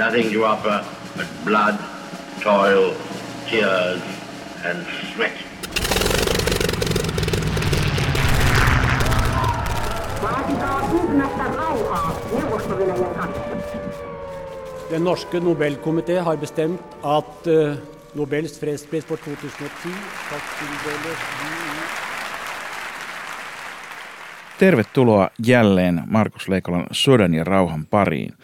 nothing to offer but blood, toil, tears, and sweat. Den norske Nobelkomité har bestemt at uh, Nobels fredspris for 2010 skal tildeles Tervetuloa jälleen Markus Leikolan sodan ja rauhan pariin.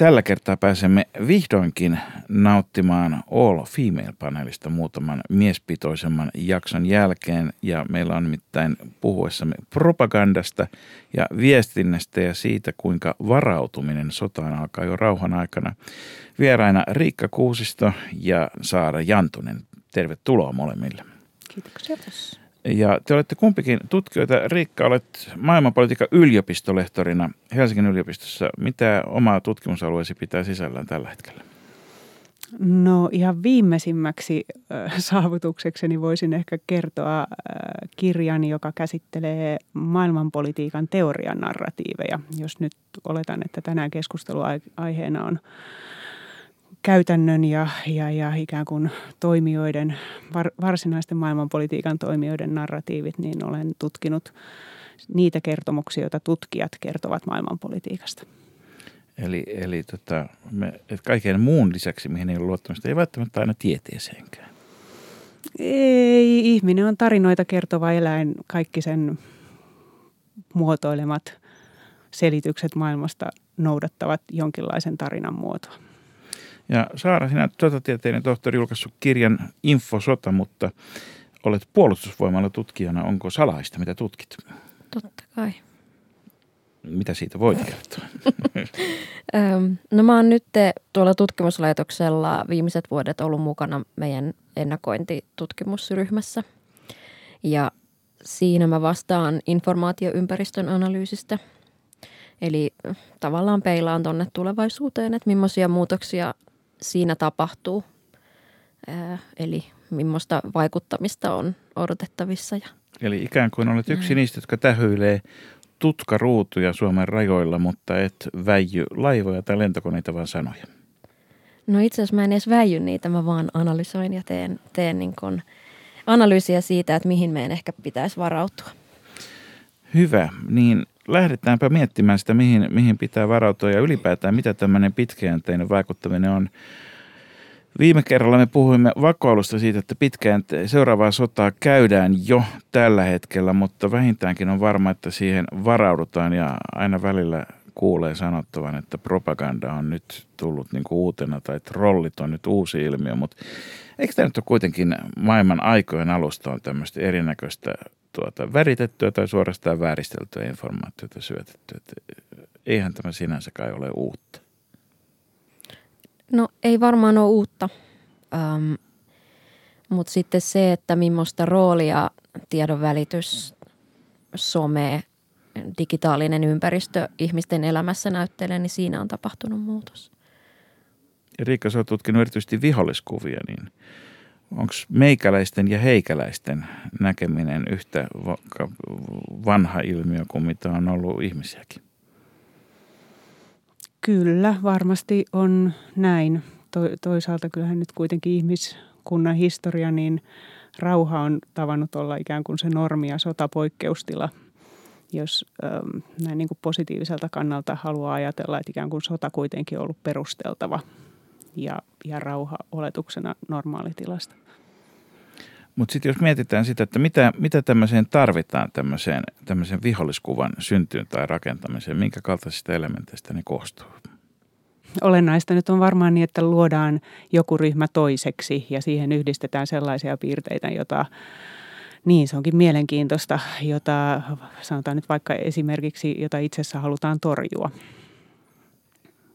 Tällä kertaa pääsemme vihdoinkin nauttimaan All Female-paneelista muutaman miespitoisemman jakson jälkeen. Ja meillä on nimittäin puhuessamme propagandasta ja viestinnästä ja siitä, kuinka varautuminen sotaan alkaa jo rauhan aikana. Vieraina Riikka Kuusisto ja Saara Jantunen. Tervetuloa molemmille. Kiitoksia. Ja te olette kumpikin tutkijoita. Riikka, olet maailmanpolitiikan yliopistolehtorina Helsingin yliopistossa. Mitä omaa tutkimusalueesi pitää sisällään tällä hetkellä? No ihan viimeisimmäksi saavutuksekseni voisin ehkä kertoa kirjan, joka käsittelee maailmanpolitiikan teorian narratiiveja. Jos nyt oletan, että tänään keskusteluaiheena on käytännön ja, ja, ja ikään kuin toimijoiden, var, varsinaisten maailmanpolitiikan toimijoiden narratiivit, niin olen tutkinut niitä kertomuksia, joita tutkijat kertovat maailmanpolitiikasta. Eli, eli tota, me, kaiken muun lisäksi, mihin ei ole luottamista, ei välttämättä aina tieteeseenkään. Ei, ihminen on tarinoita kertova eläin. Kaikki sen muotoilemat selitykset maailmasta noudattavat jonkinlaisen tarinan muotoa. Ja Saara, sinä sotatieteiden tohtori julkaissut kirjan Infosota, mutta olet puolustusvoimalla tutkijana. Onko salaista, mitä tutkit? Totta kai. Mitä siitä voit kertoa? no mä oon nyt tuolla tutkimuslaitoksella viimeiset vuodet ollut mukana meidän ennakointitutkimusryhmässä. Ja siinä mä vastaan informaatioympäristön analyysistä. Eli tavallaan peilaan tuonne tulevaisuuteen, että millaisia muutoksia siinä tapahtuu. Eli millaista vaikuttamista on odotettavissa. Ja Eli ikään kuin olet yksi niistä, jotka tähyilee tutkaruutuja Suomen rajoilla, mutta et väijy laivoja tai lentokoneita, vaan sanoja. No itse asiassa mä en edes väijy niitä, mä vaan analysoin ja teen, teen niin kun analyysiä siitä, että mihin meidän ehkä pitäisi varautua. Hyvä, niin lähdetäänpä miettimään sitä, mihin, mihin pitää varautua ja ylipäätään mitä tämmöinen pitkäjänteinen vaikuttaminen on. Viime kerralla me puhuimme vakoilusta siitä, että pitkään seuraavaa sotaa käydään jo tällä hetkellä, mutta vähintäänkin on varma, että siihen varaudutaan ja aina välillä kuulee sanottavan, että propaganda on nyt tullut niin kuin uutena tai trollit on nyt uusi ilmiö, mutta eikö tämä nyt ole kuitenkin maailman aikojen alusta on tämmöistä erinäköistä tuota, väritettyä tai suorastaan vääristeltyä informaatiota syötetty. Että eihän tämä sinänsä kai ole uutta. No ei varmaan ole uutta, ähm, mutta sitten se, että millaista roolia tiedonvälitys, some, digitaalinen ympäristö ihmisten elämässä näyttelee, niin siinä on tapahtunut muutos. Ja Riikka, sä oot tutkinut erityisesti viholliskuvia, niin onko meikäläisten ja heikäläisten näkeminen yhtä vanha ilmiö kuin mitä on ollut ihmisiäkin? Kyllä, varmasti on näin. To- toisaalta kyllähän nyt kuitenkin ihmiskunnan historia, niin rauha on tavannut olla ikään kuin se normi ja sotapoikkeustila. Jos ähm, näin niin kuin positiiviselta kannalta haluaa ajatella, että ikään kuin sota kuitenkin on ollut perusteltava ja, ja rauha oletuksena normaalitilasta. Mutta sitten jos mietitään sitä, että mitä, mitä tämmöiseen tarvitaan tämmöiseen, tämmöiseen viholliskuvan syntyyn tai rakentamiseen, minkä kaltaisista elementeistä ne koostuu? Olennaista nyt on varmaan niin, että luodaan joku ryhmä toiseksi ja siihen yhdistetään sellaisia piirteitä, joita niin, se onkin mielenkiintoista, jota sanotaan nyt vaikka esimerkiksi, jota itsessä halutaan torjua.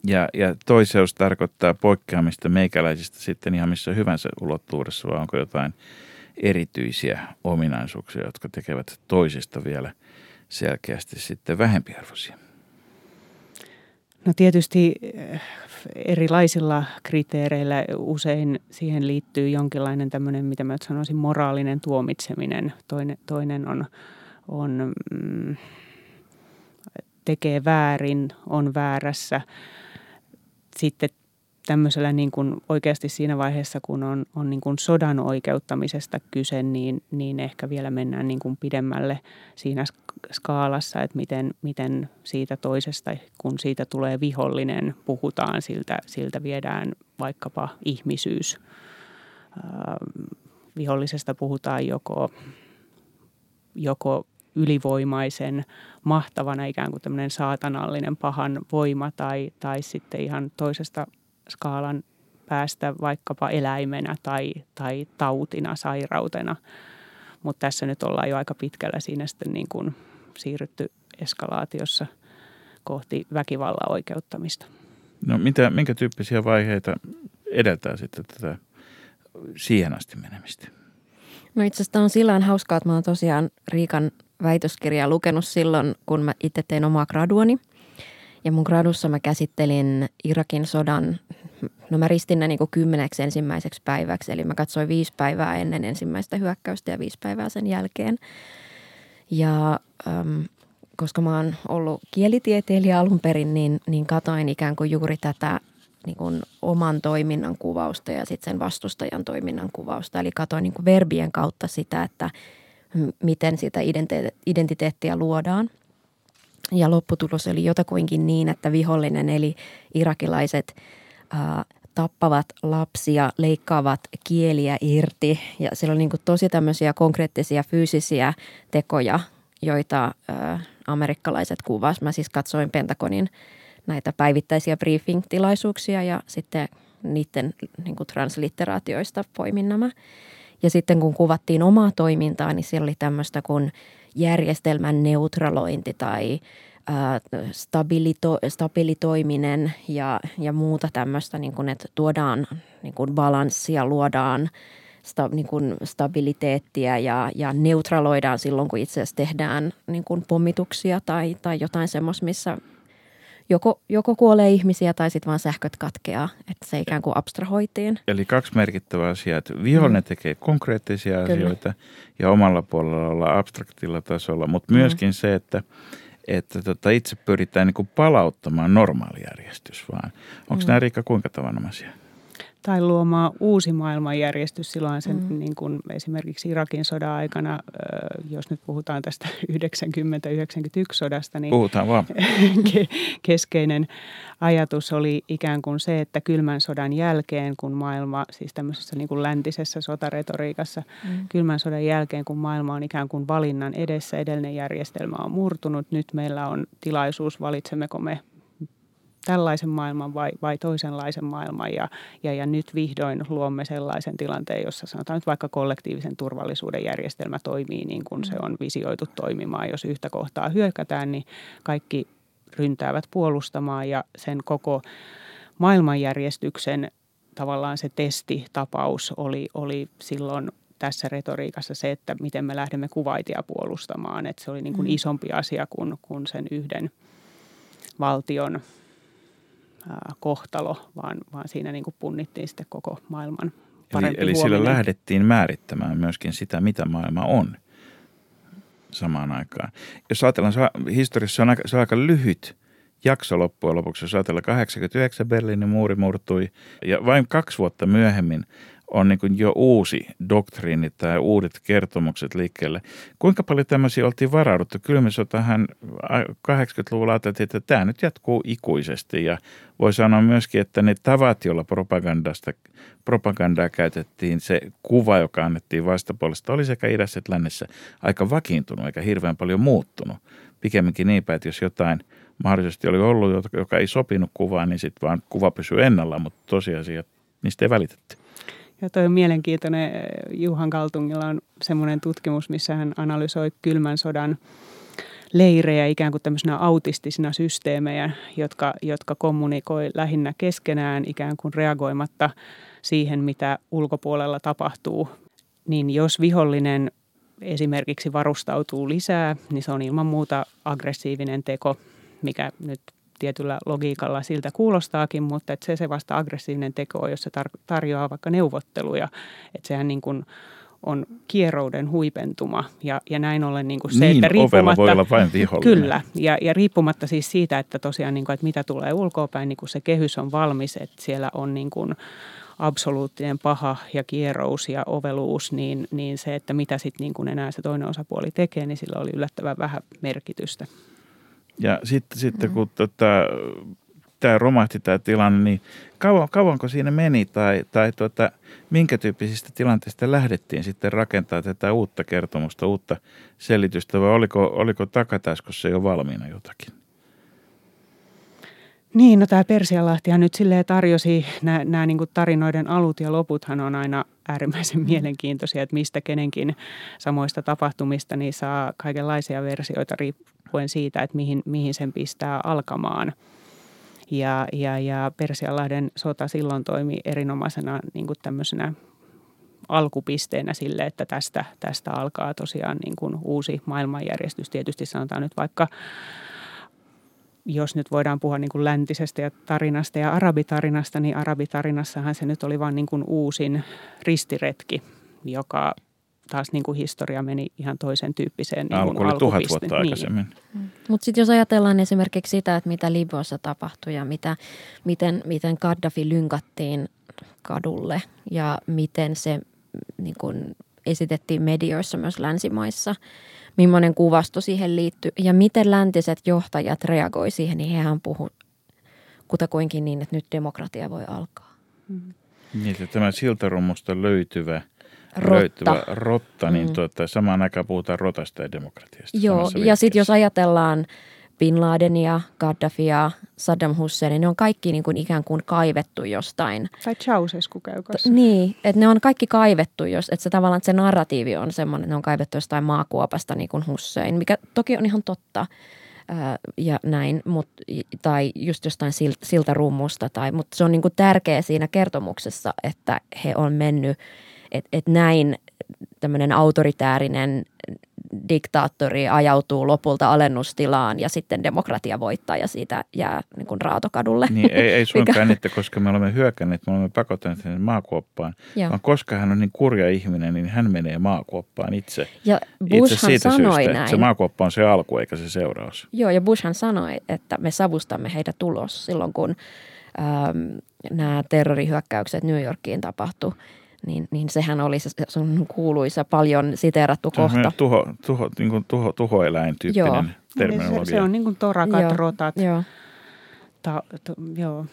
Ja, ja toiseus tarkoittaa poikkeamista meikäläisistä sitten ihan missä hyvänsä ulottuvuudessa, vai onko jotain erityisiä ominaisuuksia, jotka tekevät toisista vielä selkeästi sitten vähempiarvoisia? No tietysti eh, erilaisilla kriteereillä usein siihen liittyy jonkinlainen tämmöinen, mitä mä sanoisin, moraalinen tuomitseminen. Toinen, toinen on, on mm, tekee väärin, on väärässä. Sitten tämmöisellä niin kuin oikeasti siinä vaiheessa, kun on, on niin kuin sodan oikeuttamisesta kyse, niin, niin ehkä vielä mennään niin kuin pidemmälle siinä skaalassa, että miten, miten siitä toisesta, kun siitä tulee vihollinen, puhutaan, siltä, siltä viedään vaikkapa ihmisyys. Vihollisesta puhutaan joko, joko ylivoimaisen mahtavana ikään kuin tämmöinen saatanallinen pahan voima tai, tai sitten ihan toisesta skaalan päästä vaikkapa eläimenä tai, tai tautina, sairautena. Mutta tässä nyt ollaan jo aika pitkällä siinä sitten niin kuin siirrytty eskalaatiossa kohti väkivallan oikeuttamista. No mitä, minkä tyyppisiä vaiheita edeltää sitten tätä siihen asti menemistä? No itse asiassa on sillä hauskaa, että mä oon tosiaan Riikan väitöskirjaa lukenut silloin, kun mä itse tein omaa graduani. Ja mun gradussa mä käsittelin Irakin sodan, no mä ristin ne niin kuin kymmeneksi ensimmäiseksi päiväksi. Eli mä katsoin viisi päivää ennen ensimmäistä hyökkäystä ja viisi päivää sen jälkeen. Ja äm, koska mä oon ollut kielitieteilijä alun perin, niin, niin katoin ikään kuin juuri tätä niin kuin oman toiminnan kuvausta ja sitten sen vastustajan toiminnan kuvausta. Eli katoin niin kuin verbien kautta sitä, että – miten sitä identiteettiä luodaan. Ja lopputulos oli jotakuinkin niin, että vihollinen eli irakilaiset ää, tappavat lapsia, leikkaavat kieliä irti ja siellä on niin tosi tämmöisiä konkreettisia fyysisiä tekoja, joita ää, amerikkalaiset kuvasivat. Mä siis katsoin Pentagonin näitä päivittäisiä briefing-tilaisuuksia ja sitten niiden niin translitteraatioista poimin nämä. Ja sitten kun kuvattiin omaa toimintaa, niin siellä oli tämmöistä kuin järjestelmän neutralointi tai stabilito, stabilitoiminen ja, ja muuta tämmöistä, niin kuin, että tuodaan niin kuin balanssia, luodaan sta, niin kuin stabiliteettia ja, ja neutraloidaan silloin, kun itse asiassa tehdään niin kuin pommituksia tai, tai jotain semmoista, missä joko, joko kuolee ihmisiä tai sitten vaan sähköt katkeaa, että se ikään kuin abstrahoitiin. Eli kaksi merkittävää asiaa, että vihollinen mm. tekee konkreettisia Kyllä. asioita ja omalla puolella olla abstraktilla tasolla, mutta mm. myöskin se, että että tota itse pyritään niin kuin palauttamaan normaalijärjestys vaan. Onko mm. nämä Riikka kuinka tavanomaisia? Tai luomaan uusi maailmanjärjestys silloin sen mm. niin kuin esimerkiksi Irakin sodan aikana, jos nyt puhutaan tästä 90-91 sodasta, niin puhutaan vaan. keskeinen ajatus oli ikään kuin se, että kylmän sodan jälkeen, kun maailma, siis tämmöisessä niin kuin läntisessä sotaretoriikassa, mm. kylmän sodan jälkeen, kun maailma on ikään kuin valinnan edessä, edellinen järjestelmä on murtunut, nyt meillä on tilaisuus, valitsemmeko me tällaisen maailman vai, vai toisenlaisen maailman ja, ja, ja nyt vihdoin luomme sellaisen tilanteen, jossa sanotaan nyt vaikka kollektiivisen turvallisuuden järjestelmä toimii niin kuin se on visioitu toimimaan. Jos yhtä kohtaa hyökätään, niin kaikki ryntäävät puolustamaan ja sen koko maailmanjärjestyksen tavallaan se testitapaus oli, oli silloin tässä retoriikassa se, että miten me lähdemme kuvaitia puolustamaan. Että se oli niin kuin mm. isompi asia kuin, kuin sen yhden valtion kohtalo, vaan, vaan siinä niin kuin punnittiin sitten koko maailman parempi Eli, eli sillä lähdettiin määrittämään myöskin sitä, mitä maailma on samaan aikaan. Jos ajatellaan, historiassa on aika, se on aika lyhyt jakso loppujen lopuksi. Jos ajatellaan 89 Berliinin muuri murtui ja vain kaksi vuotta myöhemmin – on niin jo uusi doktriini tai uudet kertomukset liikkeelle. Kuinka paljon tämmöisiä oltiin varauduttu? Kylmisotahan 80-luvulla ajateltiin, että tämä nyt jatkuu ikuisesti ja voi sanoa myöskin, että ne tavat, joilla propagandasta, propagandaa käytettiin, se kuva, joka annettiin vastapuolesta, oli sekä idässä että lännessä aika vakiintunut eikä hirveän paljon muuttunut. Pikemminkin niinpä, että jos jotain mahdollisesti oli ollut, joka ei sopinut kuvaan, niin sitten vaan kuva pysyy ennalla, mutta tosiasia, niistä ei välitetty. Ja toi on mielenkiintoinen. Juhan Kaltungilla on semmoinen tutkimus, missä hän analysoi kylmän sodan leirejä ikään kuin tämmöisenä autistisina systeemejä, jotka, jotka kommunikoi lähinnä keskenään ikään kuin reagoimatta siihen, mitä ulkopuolella tapahtuu. Niin jos vihollinen esimerkiksi varustautuu lisää, niin se on ilman muuta aggressiivinen teko, mikä nyt tietyllä logiikalla siltä kuulostaakin, mutta että se se vasta aggressiivinen teko on, jos se tar- tarjoaa vaikka neuvotteluja. Että sehän niin kuin on kierouden huipentuma ja, ja näin ollen niin kuin se, niin, että riippumatta, voi olla vain vihollinen. Kyllä, ja, ja riippumatta siis siitä, että tosiaan niin kuin, että mitä tulee ulkoapäin, niin kuin se kehys on valmis, että siellä on niin kuin absoluuttinen paha ja kierous ja oveluus, niin, niin se, että mitä sitten niin kuin enää se toinen osapuoli tekee, niin sillä oli yllättävän vähän merkitystä. Ja sitten, sitten kun tota, tämä romahti tämä tilanne, niin kauan, kauanko siinä meni? Tai, tai tuota, minkä tyyppisistä tilanteista lähdettiin sitten rakentaa tätä uutta kertomusta, uutta selitystä? Vai oliko, oliko takataskussa jo valmiina jotakin? Niin, no tämä Persialahtihan nyt silleen tarjosi, nämä niin tarinoiden alut ja loputhan on aina äärimmäisen mielenkiintoisia, että mistä kenenkin samoista tapahtumista niin saa kaikenlaisia versioita riippuen siitä, että mihin, mihin sen pistää alkamaan. Ja, ja, ja Persianlahden sota silloin toimi erinomaisena niin kuin tämmöisenä alkupisteenä sille, että tästä, tästä alkaa tosiaan niin kuin uusi maailmanjärjestys. Tietysti sanotaan nyt vaikka jos nyt voidaan puhua niin kuin läntisestä ja tarinasta ja arabitarinasta, niin arabitarinassahan se nyt oli vain niin kuin uusin ristiretki, joka taas niin kuin historia meni ihan toisen tyyppiseen niin Alku oli tuhat vuotta niin. aikaisemmin. Mm. Mutta sitten jos ajatellaan esimerkiksi sitä, että mitä Libyassa tapahtui ja mitä, miten, miten Gaddafi lynkattiin kadulle ja miten se niin kuin esitettiin medioissa myös länsimaissa – millainen kuvasto siihen liittyy ja miten läntiset johtajat reagoi siihen, niin hehän puhuu kutakuinkin niin, että nyt demokratia voi alkaa. Mm. Niin, että tämä siltarummusta löytyvä rotta, löytyvä rotta niin mm. tuota, samaan aikaan puhutaan rotasta ja demokratiasta. Joo, ja sitten jos ajatellaan Bin Ladenia, Gaddafia, Saddam Hussein, ne on kaikki niin kuin ikään kuin kaivettu jostain. Tai Ceausescu käy kanssa. Niin, että ne on kaikki kaivettu, jos, että se tavallaan että se narratiivi on semmoinen, että ne on kaivettu jostain maakuopasta niin kuin Hussein, mikä toki on ihan totta ja näin, mut, tai just jostain siltarummusta, tai, mutta se on niin kuin tärkeä siinä kertomuksessa, että he on mennyt, että et näin tämmöinen autoritäärinen diktaattori ajautuu lopulta alennustilaan ja sitten demokratia voittaa ja siitä jää niin kuin raatokadulle. Niin, ei, ei suinkaan että koska me olemme hyökänneet, me olemme pakottaneet sen maakuoppaan, Joo. vaan koska hän on niin kurja ihminen, niin hän menee maakuoppaan itse. Ja Bushhan itse siitä sanoi syystä, näin. Se maakuoppa on se alku eikä se seuraus. Joo, ja Bushhan sanoi, että me savustamme heidät tulos silloin, kun ähm, nämä terrorihyökkäykset New Yorkiin tapahtui niin, niin sehän oli se sun kuuluisa paljon siteerattu se kohta. Tuho, tuho, niin kuin tuho, tuhoeläintyyppinen joo. terminologia. Se, se on niin kuin torakat, joo. rotat. Joo. Ta, to, joo.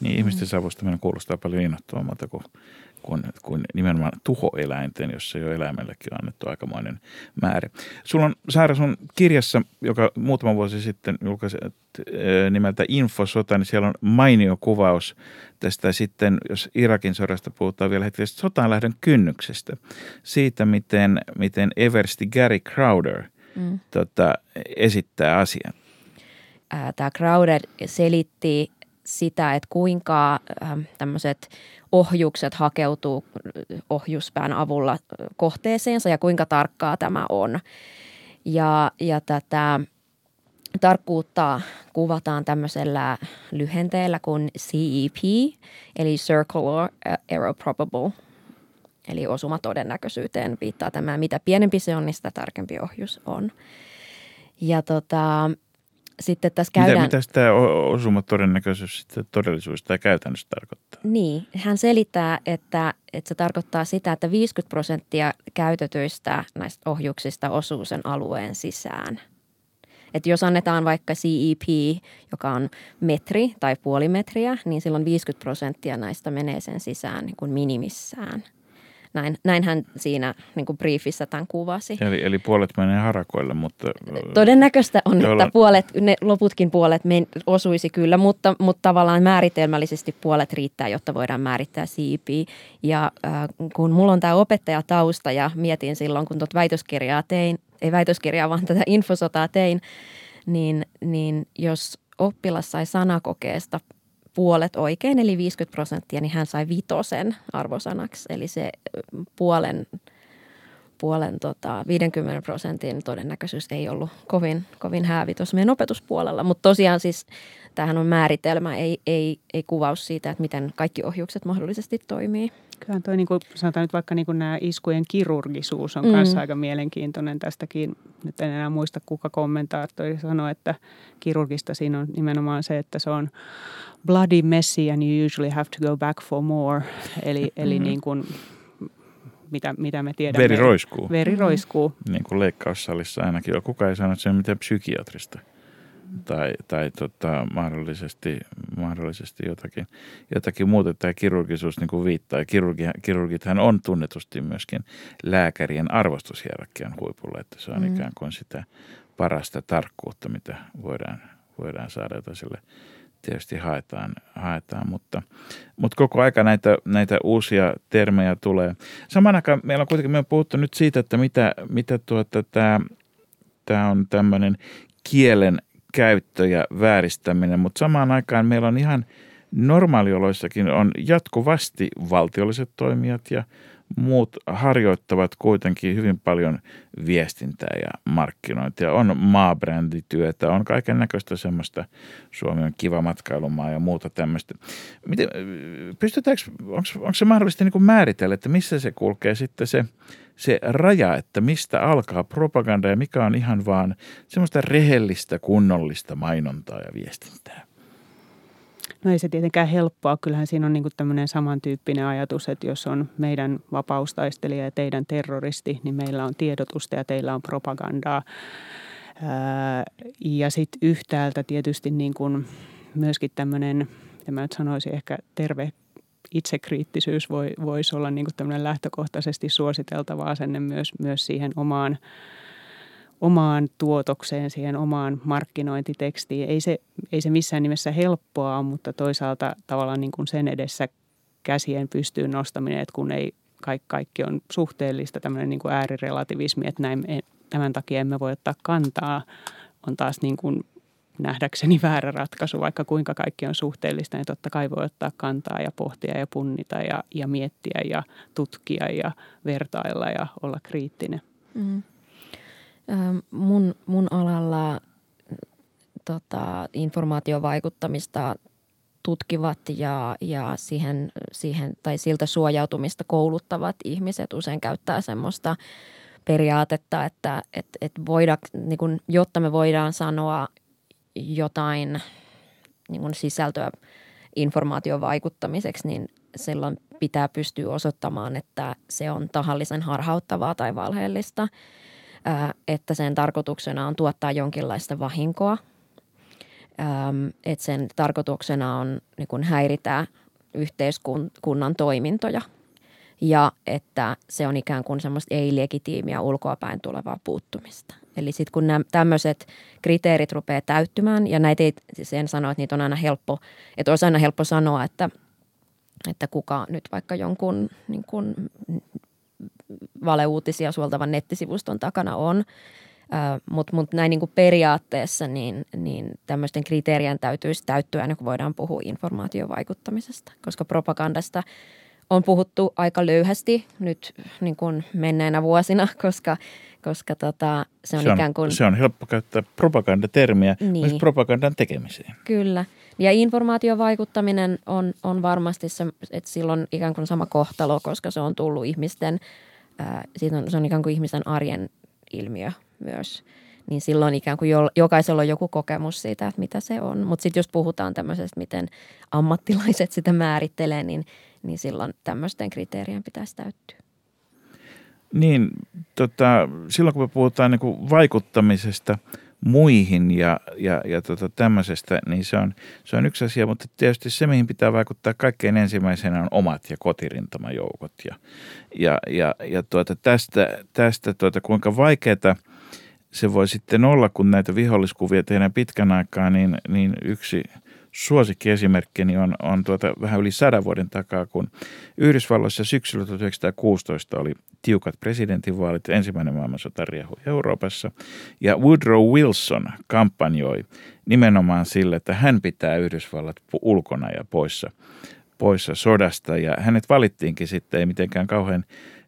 Niin, ihmisten savustaminen kuulostaa paljon innoittavammalta kuin kuin, kuin nimenomaan tuhoeläinten, jossa jo eläimellekin on annettu aikamoinen määrä. Sulla on Saara sun kirjassa, joka muutama vuosi sitten julkaisi nimeltä Infosota, niin siellä on mainio kuvaus tästä sitten, jos Irakin sodasta puhutaan vielä hetki, sotaan lähdön kynnyksestä. Siitä, miten, miten Eversti Gary Crowder mm. tota, esittää asian. Tämä Crowder selitti sitä, että kuinka tämmöiset ohjukset hakeutuu ohjuspään avulla kohteeseensa ja kuinka tarkkaa tämä on. Ja, ja tätä tarkkuutta kuvataan tämmöisellä lyhenteellä kuin CEP, eli Circular Error Probable, eli osumatodennäköisyyteen viittaa tämä. Mitä pienempi se on, niin sitä tarkempi ohjus on. Ja tota, sitten tässä käydään... Mitä, mitä tämä osumatodennäköisyys sitten todellisuudessa tai käytännössä tarkoittaa? Niin, hän selittää, että, että se tarkoittaa sitä, että 50 prosenttia käytetyistä näistä ohjuksista osuu sen alueen sisään. Että jos annetaan vaikka CEP, joka on metri tai puoli metriä, niin silloin 50 prosenttia näistä menee sen sisään niin kuin minimissään – näin, näin hän siinä niin kuin briefissä tämän kuvasi. Eli, eli puolet menee harakoille, mutta... Todennäköistä on, joilla... että puolet, ne loputkin puolet men, osuisi kyllä, mutta, mutta tavallaan määritelmällisesti puolet riittää, jotta voidaan määrittää siipiä. Ja äh, kun mulla on tämä opettajatausta ja mietin silloin, kun tuota väitöskirjaa tein, ei väitöskirjaa, vaan tätä infosotaa tein, niin, niin jos oppilas sai sanakokeesta puolet oikein, eli 50 prosenttia, niin hän sai vitosen arvosanaksi. Eli se puolen, puolen tota, 50 prosentin todennäköisyys ei ollut kovin, kovin häävitos meidän opetuspuolella. Mutta tosiaan siis tämähän on määritelmä, ei, ei, ei kuvaus siitä, että miten kaikki ohjukset mahdollisesti toimii. Kyllähän toi, niin kuin sanotaan nyt vaikka niin kuin nämä iskujen kirurgisuus on mm. aika mielenkiintoinen tästäkin. Nyt en enää muista, kuka kommentaattori sanoi, että kirurgista siinä on nimenomaan se, että se on bloody messy and you usually have to go back for more. Eli, eli mm-hmm. niin kuin, mitä, mitä me tiedämme. Veri roiskuu. Veri roiskuu. Niin kuin leikkaussalissa ainakin. Kuka ei sano, että se on mitään psykiatrista tai, tai tota, mahdollisesti, mahdollisesti jotakin, jotakin muuta. Tämä kirurgisuus niin kuin viittaa. Kirurgi, kirurgithan on tunnetusti myöskin lääkärien arvostushierarkian huipulla, että se on mm. ikään kuin sitä parasta tarkkuutta, mitä voidaan, voidaan saada, jota sille tietysti haetaan, haetaan mutta, mutta koko aika näitä, näitä uusia termejä tulee. Samaan aikaan meillä on kuitenkin, me on puhuttu nyt siitä, että mitä, mitä tuota, tämä, tämä on tämmöinen kielen käyttö ja vääristäminen, mutta samaan aikaan meillä on ihan normaalioloissakin on jatkuvasti valtiolliset toimijat ja muut harjoittavat kuitenkin hyvin paljon viestintää ja markkinointia. On maabrändityötä, on kaiken näköistä semmoista, Suomi on kiva matkailumaa ja muuta tämmöistä. Miten, pystytäänkö, onko, onko se mahdollista niin määritellä, että missä se kulkee sitten se, se raja, että mistä alkaa propaganda ja mikä on ihan vaan semmoista rehellistä, kunnollista mainontaa ja viestintää? No ei se tietenkään helppoa. Kyllähän siinä on niin tämmöinen samantyyppinen ajatus, että jos on meidän vapaustaistelija ja teidän terroristi, niin meillä on tiedotusta ja teillä on propagandaa. Ja sitten yhtäältä tietysti niin kuin myöskin tämmöinen, mitä mä nyt sanoisin, ehkä terve itsekriittisyys voi, voisi olla niin kuin lähtökohtaisesti suositeltava asenne myös, myös siihen omaan omaan tuotokseen, siihen omaan markkinointitekstiin. Ei se, ei se missään nimessä helppoa ole, mutta toisaalta tavallaan niin kuin sen edessä käsien pystyy nostaminen, että kun ei kaikki, kaikki on suhteellista, tämmöinen niin kuin äärirelativismi, että näin, tämän takia emme voi ottaa kantaa, on taas niin kuin nähdäkseni väärä ratkaisu, vaikka kuinka kaikki on suhteellista, niin totta kai voi ottaa kantaa ja pohtia ja punnita ja, ja miettiä ja tutkia ja vertailla ja olla kriittinen. Mm. Mun, mun alalla tota, informaatiovaikuttamista tutkivat ja, ja siihen, siihen, tai siltä suojautumista kouluttavat ihmiset usein käyttää semmoista periaatetta, että et, et voida, niin kun, jotta me voidaan sanoa jotain niin kun sisältöä informaatiovaikuttamiseksi, niin silloin pitää pystyä osoittamaan, että se on tahallisen harhauttavaa tai valheellista – että sen tarkoituksena on tuottaa jonkinlaista vahinkoa, että sen tarkoituksena on niin kuin häiritä yhteiskunnan toimintoja. Ja että se on ikään kuin semmoista ei-legitiimiä ulkoapäin tulevaa puuttumista. Eli sitten kun nämä tämmöiset kriteerit rupeaa täyttymään, ja näitä ei sen sanoa, että niitä on aina helppo, että olisi aina helppo sanoa, että, että kuka nyt vaikka jonkun niin kuin valeuutisia suoltavan nettisivuston takana on. Mutta mut näin niin kuin periaatteessa niin, niin tämmöisten kriteerien täytyisi täyttyä ennen kuin voidaan puhua informaatiovaikuttamisesta, koska propagandasta on puhuttu aika löyhästi nyt niin kuin menneinä vuosina, koska, koska tota, se, on se on ikään kuin... Se on helppo käyttää propagandatermiä niin. myös propagandan tekemiseen. Kyllä. Ja informaatiovaikuttaminen on, on varmasti se, että silloin ikään kuin sama kohtalo, koska se on tullut ihmisten – ää, siitä on, se on ikään kuin ihmisen arjen ilmiö myös. Niin silloin ikään kuin jo, jokaisella on joku kokemus siitä, että mitä se on. Mutta sitten jos puhutaan tämmöisestä, miten ammattilaiset sitä määrittelee, niin, niin silloin tämmöisten kriteerien pitäisi täyttyä. Niin, tota, silloin kun me puhutaan niin kuin vaikuttamisesta – muihin ja, ja, ja tota tämmöisestä, niin se on, se on yksi asia, mutta tietysti se, mihin pitää vaikuttaa kaikkein ensimmäisenä on omat ja kotirintamajoukot. Ja, ja, ja, ja tuota, tästä, tästä tuota, kuinka vaikeaa se voi sitten olla, kun näitä viholliskuvia tehdään pitkän aikaa, niin, niin yksi – suosikkiesimerkkini on, on tuota vähän yli sadan vuoden takaa, kun Yhdysvalloissa syksyllä 1916 oli tiukat presidentinvaalit, ensimmäinen maailmansota riehui Euroopassa, ja Woodrow Wilson kampanjoi nimenomaan sille, että hän pitää Yhdysvallat ulkona ja poissa, poissa sodasta, ja hänet valittiinkin sitten ei mitenkään kauhean,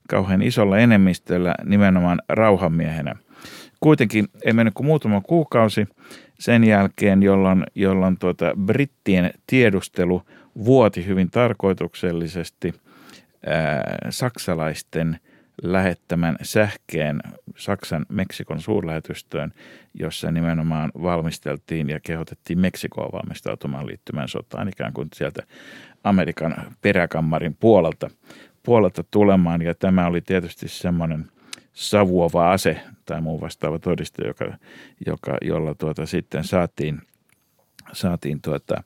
kauhean isolla enemmistöllä nimenomaan rauhanmiehenä. Kuitenkin ei mennyt kuin muutama kuukausi, sen jälkeen, jolloin, jolloin tuota brittien tiedustelu vuoti hyvin tarkoituksellisesti saksalaisten lähettämän sähkeen Saksan Meksikon suurlähetystöön, jossa nimenomaan valmisteltiin ja kehotettiin Meksikoa valmistautumaan liittymään sotaan ikään kuin sieltä Amerikan peräkammarin puolelta, puolelta tulemaan. Ja tämä oli tietysti semmoinen savuova ase tai muu vastaava todiste, joka, joka, jolla tuota sitten saatiin, saatiin tuota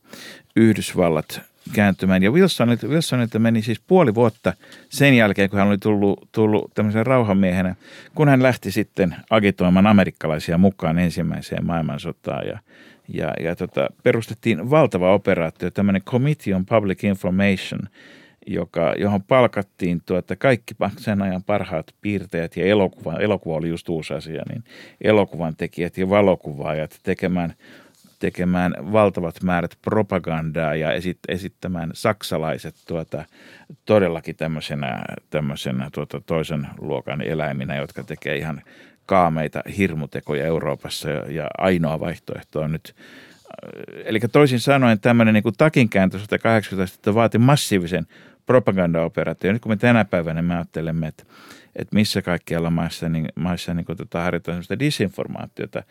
Yhdysvallat kääntymään. Ja Wilsonilta, Wilsonilta meni siis puoli vuotta sen jälkeen, kun hän oli tullut, tullut tämmöisen rauhanmiehenä, kun hän lähti sitten agitoimaan amerikkalaisia mukaan ensimmäiseen maailmansotaan. Ja, ja, ja tota, perustettiin valtava operaatio, tämmöinen Committee on Public Information, joka, johon palkattiin tuota kaikki sen ajan parhaat piirteet ja elokuva, elokuva oli just uusi asia, niin elokuvan tekijät ja valokuvaajat tekemään – tekemään valtavat määrät propagandaa ja esit, esittämään saksalaiset tuota, todellakin tämmöisenä, tämmöisenä tuota, toisen luokan eläiminä, jotka tekee ihan kaameita hirmutekoja Euroopassa ja, ja ainoa vaihtoehto on nyt äh, Eli toisin sanoen tämmöinen niin takinkääntö 180 vaati massiivisen propagandaoperaatio. Nyt kun me tänä päivänä me ajattelemme, että, että missä kaikkialla maissa, niin, maissa niin tota, harjoitetaan sellaista disinformaatiota,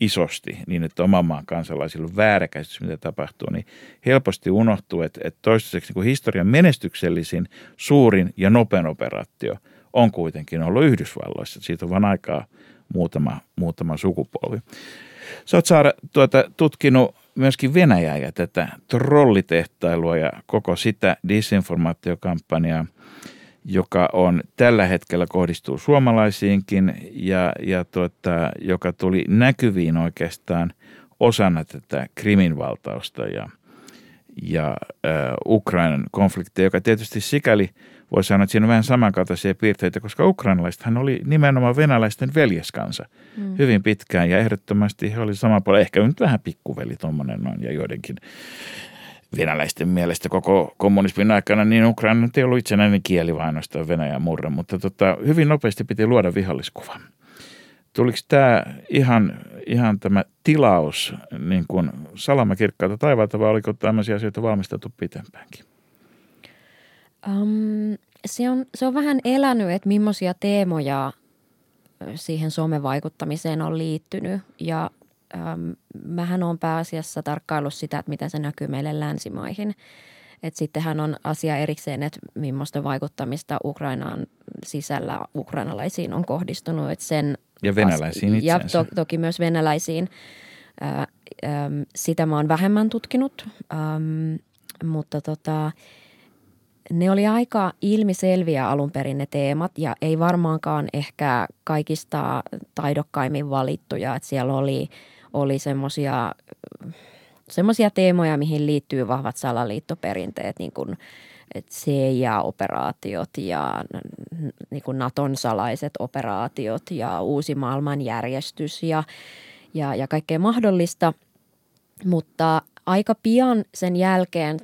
isosti niin, että oman maan kansalaisilla on väärä käsitys, mitä tapahtuu, niin helposti unohtuu, että, että toistaiseksi niin historian menestyksellisin, suurin ja nopein operaatio on kuitenkin ollut Yhdysvalloissa. Siitä on vain aikaa muutama, muutama sukupolvi. Sä oot Saara tuota, tutkinut myöskin Venäjää ja tätä trollitehtailua ja koko sitä disinformaatiokampanjaa – joka on tällä hetkellä kohdistuu suomalaisiinkin ja, ja tuota, joka tuli näkyviin oikeastaan osana tätä Krimin valtausta ja, ja äh, Ukrainan konfliktia, joka tietysti sikäli voi sanoa, että siinä on vähän samankaltaisia piirteitä, koska ukrainalaisethan oli nimenomaan venäläisten veljeskansa mm. hyvin pitkään ja ehdottomasti he oli sama puolella, ehkä nyt vähän pikkuveli tuommoinen noin ja joidenkin venäläisten mielestä koko kommunismin aikana, niin Ukraina ei ollut itsenäinen kieli, vaan ainoastaan Venäjän murre, mutta tota, hyvin nopeasti piti luoda viholliskuva. Tuliko tämä ihan, ihan tämä tilaus niin kuin salamakirkkaalta taivaalta vai oliko tämmöisiä asioita valmisteltu pitempäänkin? Um, se, on, se on vähän elänyt, että millaisia teemoja siihen somevaikuttamiseen on liittynyt ja ähm, mähän on pääasiassa tarkkaillut sitä, että miten se näkyy meille länsimaihin. Et sittenhän on asia erikseen, että millaista vaikuttamista Ukrainaan sisällä ukrainalaisiin on kohdistunut. Et sen ja venäläisiin itse Ja to, toki myös venäläisiin. Ää, ää, sitä mä oon vähemmän tutkinut, ähm, mutta tota, ne oli aika ilmiselviä alun perin ne teemat ja ei varmaankaan ehkä kaikista taidokkaimmin valittuja. Että siellä oli – oli semmoisia semmoisia teemoja, mihin liittyy vahvat salaliittoperinteet, niin kuin CIA-operaatiot ja niin kuin Naton salaiset operaatiot ja uusi maailmanjärjestys ja, ja, ja kaikkea mahdollista. Mutta aika pian sen jälkeen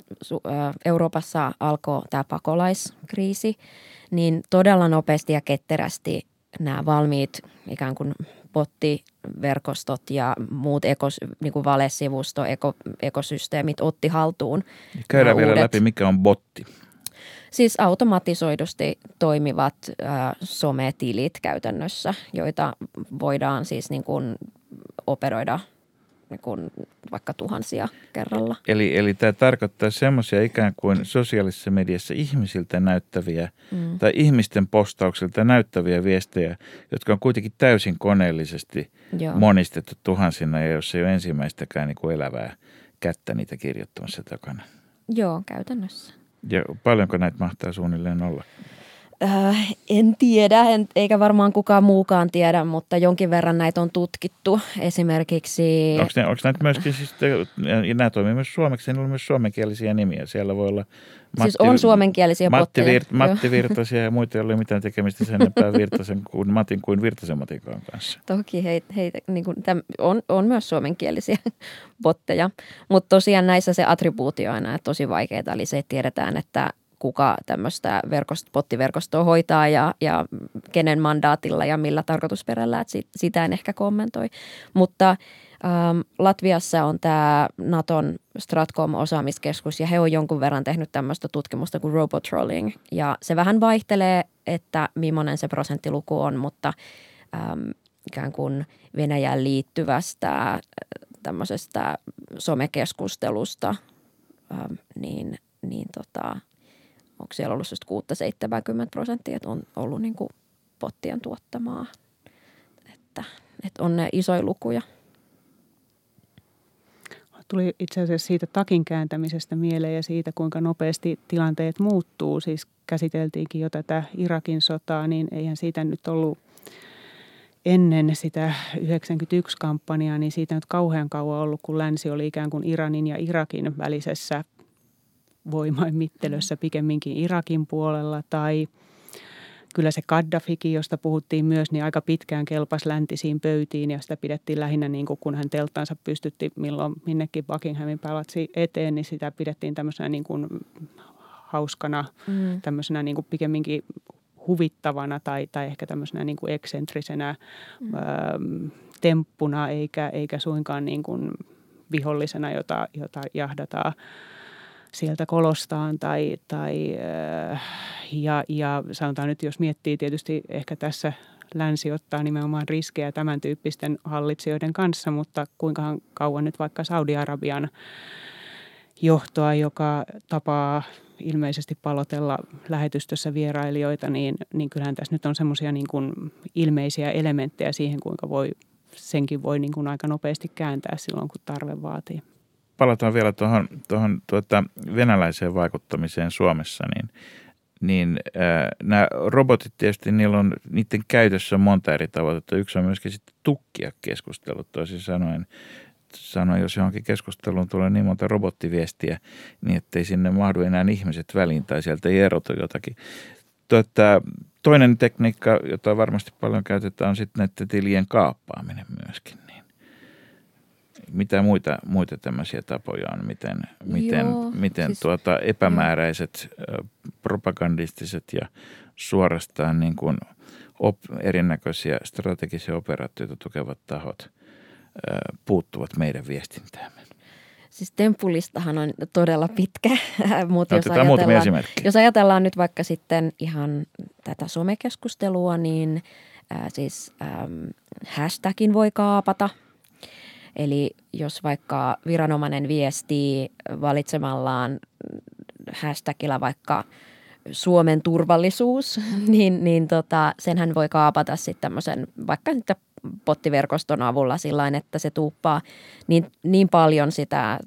Euroopassa alkoi tämä pakolaiskriisi, niin todella nopeasti ja ketterästi nämä valmiit ikään kuin bottiverkostot ja muut ekos, niin kuin valesivusto, eko, ekosysteemit otti haltuun. Käydään vielä uudet, läpi, mikä on botti. Siis automatisoidusti toimivat äh, sometilit käytännössä, joita voidaan siis niin kuin operoida – niin kuin vaikka tuhansia kerralla. Eli, eli tämä tarkoittaa semmoisia ikään kuin sosiaalisessa mediassa ihmisiltä näyttäviä mm. tai ihmisten postauksilta näyttäviä viestejä, jotka on kuitenkin täysin koneellisesti Joo. monistettu tuhansina ja jos ei ole ensimmäistäkään niin kuin elävää kättä niitä kirjoittamassa takana. Joo, käytännössä. Ja paljonko näitä mahtaa suunnilleen olla? Äh, en tiedä, en, eikä varmaan kukaan muukaan tiedä, mutta jonkin verran näitä on tutkittu. Esimerkiksi... Onko, ne, onko näitä myöskin, siis, ja nämä toimii myös suomeksi, ne on myös suomenkielisiä nimiä. Siellä voi olla Matti, siis on suomenkielisiä Matti, Virt, Matti Virtasia ja muita ei ole mitään tekemistä sen enempää Virtasen kuin Matin kuin Virtasen Matikaan kanssa. Toki heitä, heitä niin kuin, täm, on, on myös suomenkielisiä botteja, mutta tosiaan näissä se attribuutio on aina tosi vaikeaa. Eli se, että tiedetään, että kuka tämmöistä verkost, pottiverkostoa hoitaa ja, ja kenen mandaatilla ja millä tarkoitusperällä, että sit, sitä en ehkä kommentoi. Mutta Ähm, Latviassa on tämä Naton Stratcom-osaamiskeskus ja he on jonkun verran tehnyt tämmöistä tutkimusta kuin robotrolling. Ja se vähän vaihtelee, että millainen se prosenttiluku on, mutta äm, ikään kuin Venäjään liittyvästä äh, tämmöisestä somekeskustelusta, äm, niin, niin tota, onko siellä ollut 6-70 prosenttia, että on ollut niin kuin pottien tuottamaa. Että, että on ne isoja lukuja. Tuli itse asiassa siitä takin kääntämisestä mieleen ja siitä, kuinka nopeasti tilanteet muuttuu. Siis käsiteltiinkin jo tätä Irakin sotaa, niin eihän siitä nyt ollut ennen sitä 91-kampanjaa, niin siitä nyt kauhean kauan ollut, kun länsi oli ikään kuin Iranin ja Irakin välisessä voimainmittelössä pikemminkin Irakin puolella tai kyllä se Gaddafikin, josta puhuttiin myös, niin aika pitkään kelpas läntisiin pöytiin ja sitä pidettiin lähinnä niin kuin kun hän telttaansa pystytti milloin minnekin Buckinghamin palatsi eteen, niin sitä pidettiin tämmöisenä niin kuin hauskana, mm. tämmöisenä niin kuin pikemminkin huvittavana tai, tai ehkä tämmöisenä niin kuin eksentrisenä mm. ö, temppuna eikä, eikä suinkaan niin kuin vihollisena, jota, jota jahdataan sieltä kolostaan tai, tai ja, ja sanotaan nyt, jos miettii tietysti ehkä tässä länsi ottaa nimenomaan riskejä tämän tyyppisten hallitsijoiden kanssa, mutta kuinka kauan nyt vaikka Saudi-Arabian johtoa, joka tapaa ilmeisesti palotella lähetystössä vierailijoita, niin, niin kyllähän tässä nyt on semmoisia niin kuin ilmeisiä elementtejä siihen, kuinka voi, senkin voi niin kuin aika nopeasti kääntää silloin, kun tarve vaatii. Palataan vielä tuohon, tuohon tuota, venäläiseen vaikuttamiseen Suomessa, niin, niin äh, nämä robotit tietysti, niillä on, niiden käytössä on monta eri tavoitetta. Yksi on myöskin sitten tukkia keskustelut, toisin sanoen sanoa, jos johonkin keskusteluun tulee niin monta robottiviestiä, niin ettei sinne mahdu enää ihmiset väliin tai sieltä ei erotu jotakin. Tuota, toinen tekniikka, jota varmasti paljon käytetään, on sitten näiden tilien kaappaaminen myöskin. Mitä muita, muita tämmöisiä tapoja on, miten, miten, Joo, miten siis, tuota epämääräiset, jo. propagandistiset ja suorastaan niin kuin op, erinäköisiä strategisia operaatioita tukevat tahot – puuttuvat meidän viestintäämme? Siis tempulistahan on todella pitkä, mutta jos ajatellaan, jos ajatellaan nyt vaikka sitten ihan tätä somekeskustelua, niin äh, siis ähm, hashtagin voi kaapata. Eli jos vaikka viranomainen viestii valitsemallaan hashtagilla vaikka Suomen turvallisuus, niin, niin tota, senhän voi kaapata sitten tämmöisen vaikka sitten pottiverkoston avulla sillä että se tuuppaa niin, niin paljon sitä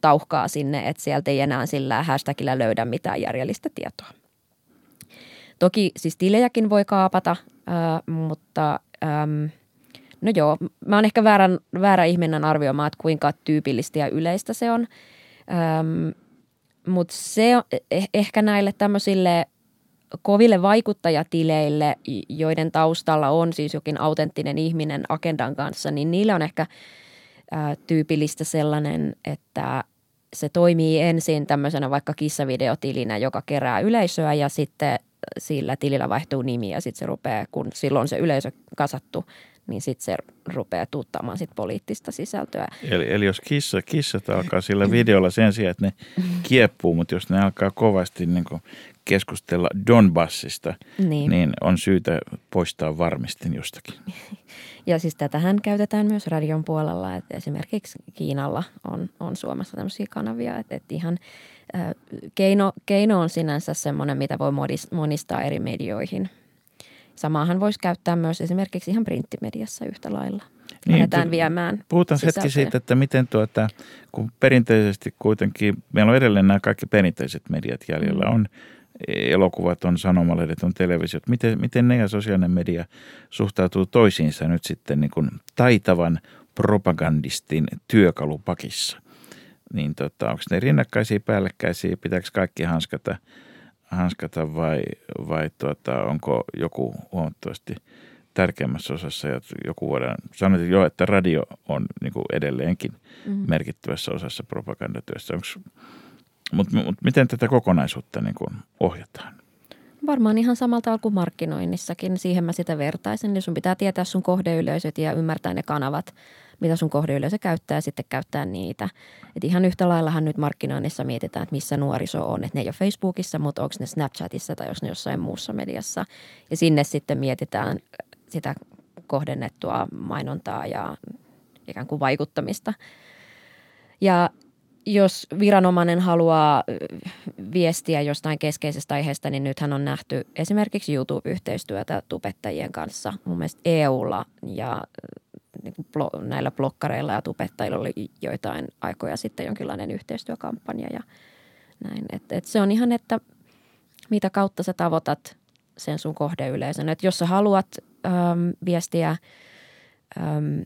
tauhkaa sinne, että sieltä ei enää sillä hashtagillä löydä mitään järjellistä tietoa. Toki siis tilejäkin voi kaapata, äh, mutta ähm, no joo, mä oon ehkä väärän, väärä ihminen arvioimaan, että kuinka tyypillistä ja yleistä se on. Ähm, mutta se on eh, ehkä näille tämmöisille koville vaikuttajatileille, joiden taustalla on siis jokin autenttinen ihminen agendan kanssa, niin niille on ehkä ää, tyypillistä sellainen, että se toimii ensin tämmöisenä vaikka kissavideotilinä, joka kerää yleisöä ja sitten sillä tilillä vaihtuu nimi ja sitten se rupeaa, kun silloin se yleisö kasattu, niin sitten se rupeaa tuuttamaan sit poliittista sisältöä. Eli, eli jos kissa, kissat alkaa sillä videolla sen sijaan, että ne kieppuu, mutta jos ne alkaa kovasti niin keskustella Donbassista, niin. niin on syytä poistaa varmistin jostakin. Ja siis tätähän käytetään myös radion puolella, että esimerkiksi Kiinalla on, on Suomessa tämmöisiä kanavia, että, että ihan äh, keino, keino on sinänsä semmoinen, mitä voi monistaa eri medioihin. Samaahan voisi käyttää myös esimerkiksi ihan printtimediassa yhtä lailla. Niin, Lähdetään viemään Puhutaan sisältöjä. hetki siitä, että miten tuota, kun perinteisesti kuitenkin, meillä on edelleen nämä kaikki perinteiset mediat jäljellä, mm. on elokuvat, on sanomalehdet, on televisiot. Miten, miten ne ja sosiaalinen media suhtautuu toisiinsa nyt sitten niin kuin taitavan propagandistin työkalupakissa? Niin tota, onko ne rinnakkaisia, päällekkäisiä, pitääkö kaikki hanskata, hanskata vai, vai tuota, onko joku huomattavasti tärkeämmässä osassa ja joku voidaan sanoa jo, että radio on niin kuin edelleenkin mm-hmm. merkittävässä osassa propagandatyössä. Mutta mut miten tätä kokonaisuutta niin kuin ohjataan? varmaan ihan samalla tavalla kuin markkinoinnissakin. Siihen mä sitä vertaisin. Niin sun pitää tietää sun kohdeyleisöt ja ymmärtää ne kanavat, mitä sun kohdeyleisö käyttää ja sitten käyttää niitä. Et ihan yhtä laillahan nyt markkinoinnissa mietitään, että missä nuoriso on. Että ne ei ole Facebookissa, mutta onko ne Snapchatissa tai jos ne jossain muussa mediassa. Ja sinne sitten mietitään sitä kohdennettua mainontaa ja ikään kuin vaikuttamista. Ja jos viranomainen haluaa viestiä jostain keskeisestä aiheesta, niin nythän on nähty esimerkiksi YouTube-yhteistyötä tubettajien kanssa. Mun mielestä EUlla ja niin näillä blokkareilla ja tubettajilla oli joitain aikoja sitten jonkinlainen yhteistyökampanja ja näin. Et, et se on ihan, että mitä kautta sä tavoitat sen sun kohdeyleisön. Et jos sä haluat äm, viestiä äm,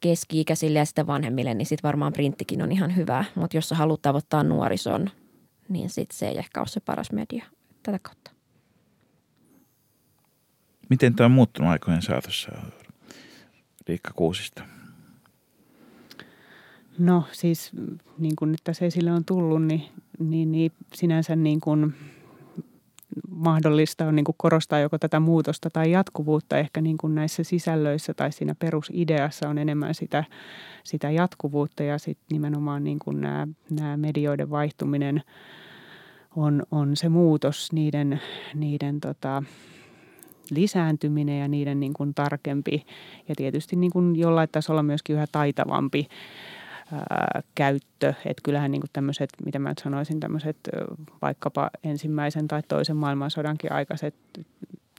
keski-ikäisille ja sitten vanhemmille, niin sitten varmaan printtikin on ihan hyvä. Mutta jos sä haluat tavoittaa nuorison, niin sitten se ei ehkä ole se paras media tätä kautta. Miten tämä on muuttunut aikojen saatossa, Riikka Kuusista? No siis niin kuin nyt tässä esille on tullut, niin, niin, niin sinänsä niin kuin mahdollista on niin kuin korostaa joko tätä muutosta tai jatkuvuutta. Ehkä niin kuin näissä sisällöissä tai siinä perusideassa on enemmän sitä, sitä jatkuvuutta ja sitten nimenomaan niin kuin nämä, nämä medioiden vaihtuminen on, on se muutos, niiden, niiden tota, lisääntyminen ja niiden niin kuin tarkempi ja tietysti niin kuin jollain tasolla myöskin yhä taitavampi ää, käyttö. Että kyllähän niin tämmöiset, mitä mä sanoisin, tämmöiset vaikkapa ensimmäisen tai toisen maailmansodankin aikaiset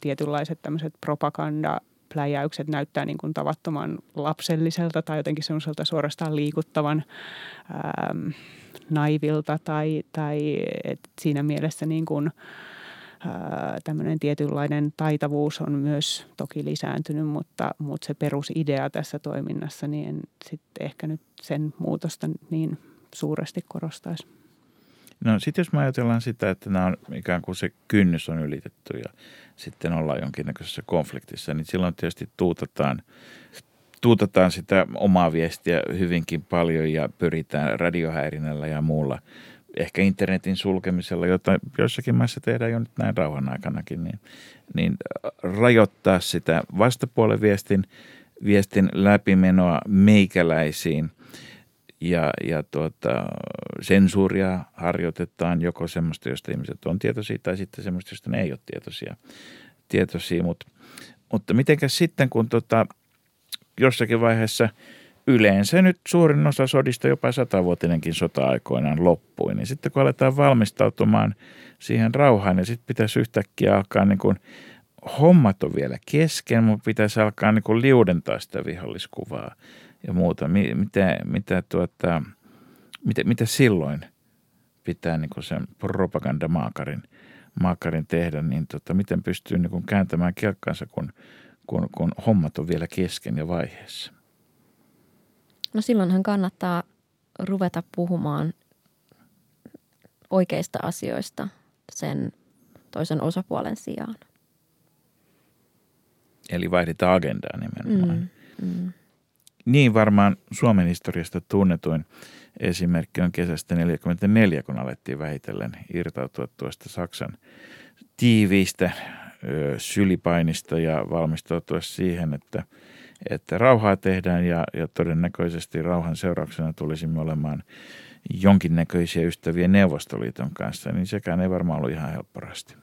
tietynlaiset tämmöiset propaganda pläjäykset näyttää niin kuin tavattoman lapselliselta tai jotenkin semmoiselta suorastaan liikuttavan äm, naivilta tai, tai et siinä mielessä niin kuin, tämmöinen tietynlainen taitavuus on myös toki lisääntynyt, mutta, mutta se perusidea tässä toiminnassa, niin en sitten ehkä nyt sen muutosta niin suuresti korostaisi. No sitten jos me ajatellaan sitä, että nämä on ikään kuin se kynnys on ylitetty ja sitten ollaan jonkinnäköisessä konfliktissa, niin silloin tietysti tuutataan, tuutataan sitä omaa viestiä hyvinkin paljon ja pyritään radiohäirinnällä ja muulla – ehkä internetin sulkemisella, jota joissakin maissa tehdään jo nyt näin rauhan aikanakin, niin, niin rajoittaa sitä vastapuolen viestin, viestin läpimenoa meikäläisiin ja, ja tuota, sensuuria harjoitetaan joko semmoista, josta ihmiset on tietoisia tai sitten semmoista, josta ne ei ole tietoisia, tietoisia. Mut, mutta mitenkäs sitten, kun tota, jossakin vaiheessa – yleensä nyt suurin osa sodista, jopa satavuotinenkin sota aikoinaan loppui, niin sitten kun aletaan valmistautumaan siihen rauhaan, niin sitten pitäisi yhtäkkiä alkaa niin kuin, hommat on vielä kesken, mutta pitäisi alkaa niin kuin liudentaa sitä viholliskuvaa ja muuta. Mitä, mitä, tuota, mitä, mitä silloin pitää niin kuin sen propagandamaakarin maakarin tehdä, niin tota, miten pystyy niin kuin kääntämään kelkkansa, kun, kun, kun hommat on vielä kesken ja vaiheessa? No silloinhan kannattaa ruveta puhumaan oikeista asioista sen toisen osapuolen sijaan. Eli vaihdetaan agendaa nimenomaan. Mm, mm. Niin varmaan Suomen historiasta tunnetuin esimerkki on kesästä 1944, kun alettiin vähitellen irtautua tuosta Saksan tiiviistä ö, sylipainista ja valmistautua siihen, että – että rauhaa tehdään ja, ja todennäköisesti rauhan seurauksena tulisimme olemaan jonkinnäköisiä ystäviä Neuvostoliiton kanssa, niin sekään ei varmaan ollut ihan helpporasti.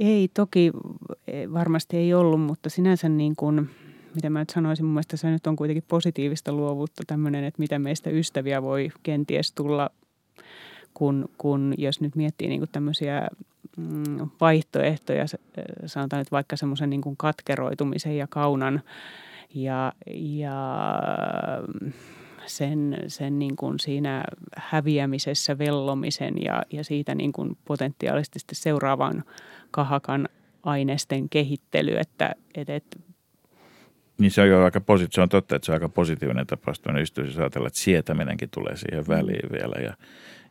Ei, toki varmasti ei ollut, mutta sinänsä niin kuin, mitä mä nyt sanoisin, mun mielestä se nyt on kuitenkin positiivista luovuutta tämmöinen, että mitä meistä ystäviä voi kenties tulla, kun, kun jos nyt miettii niin kuin tämmöisiä Mm, vaihtoehtoja, sanotaan nyt vaikka semmoisen niin katkeroitumisen ja kaunan ja, ja sen, sen niin kuin siinä häviämisessä vellomisen ja, ja siitä niin kuin potentiaalisesti seuraavan kahakan aineisten kehittely, että, että, että niin se on jo aika posi- se on totta, että se on aika positiivinen tapaus tuonne ystävyys ajatella, että sietäminenkin tulee siihen väliin vielä. Ja,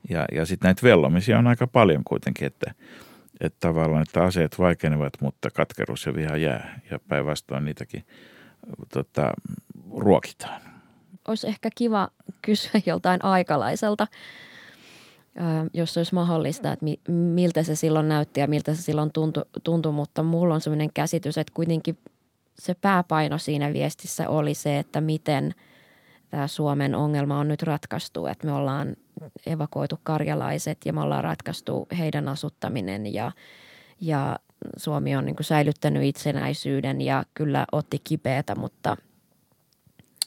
ja, ja sitten näitä vellomisia on aika paljon kuitenkin, että, että tavallaan, että aseet vaikenevat, mutta katkeruus ja viha jää ja päinvastoin niitäkin tota, ruokitaan. Olisi ehkä kiva kysyä joltain aikalaiselta. jos olisi mahdollista, että miltä se silloin näytti ja miltä se silloin tuntui, tuntui mutta mulla on sellainen käsitys, että kuitenkin se pääpaino siinä viestissä oli se, että miten tämä Suomen ongelma on nyt ratkaistu, että me ollaan evakuoitu karjalaiset ja me ollaan ratkaistu heidän asuttaminen ja, ja Suomi on niin kuin säilyttänyt itsenäisyyden ja kyllä otti kipeätä, mutta,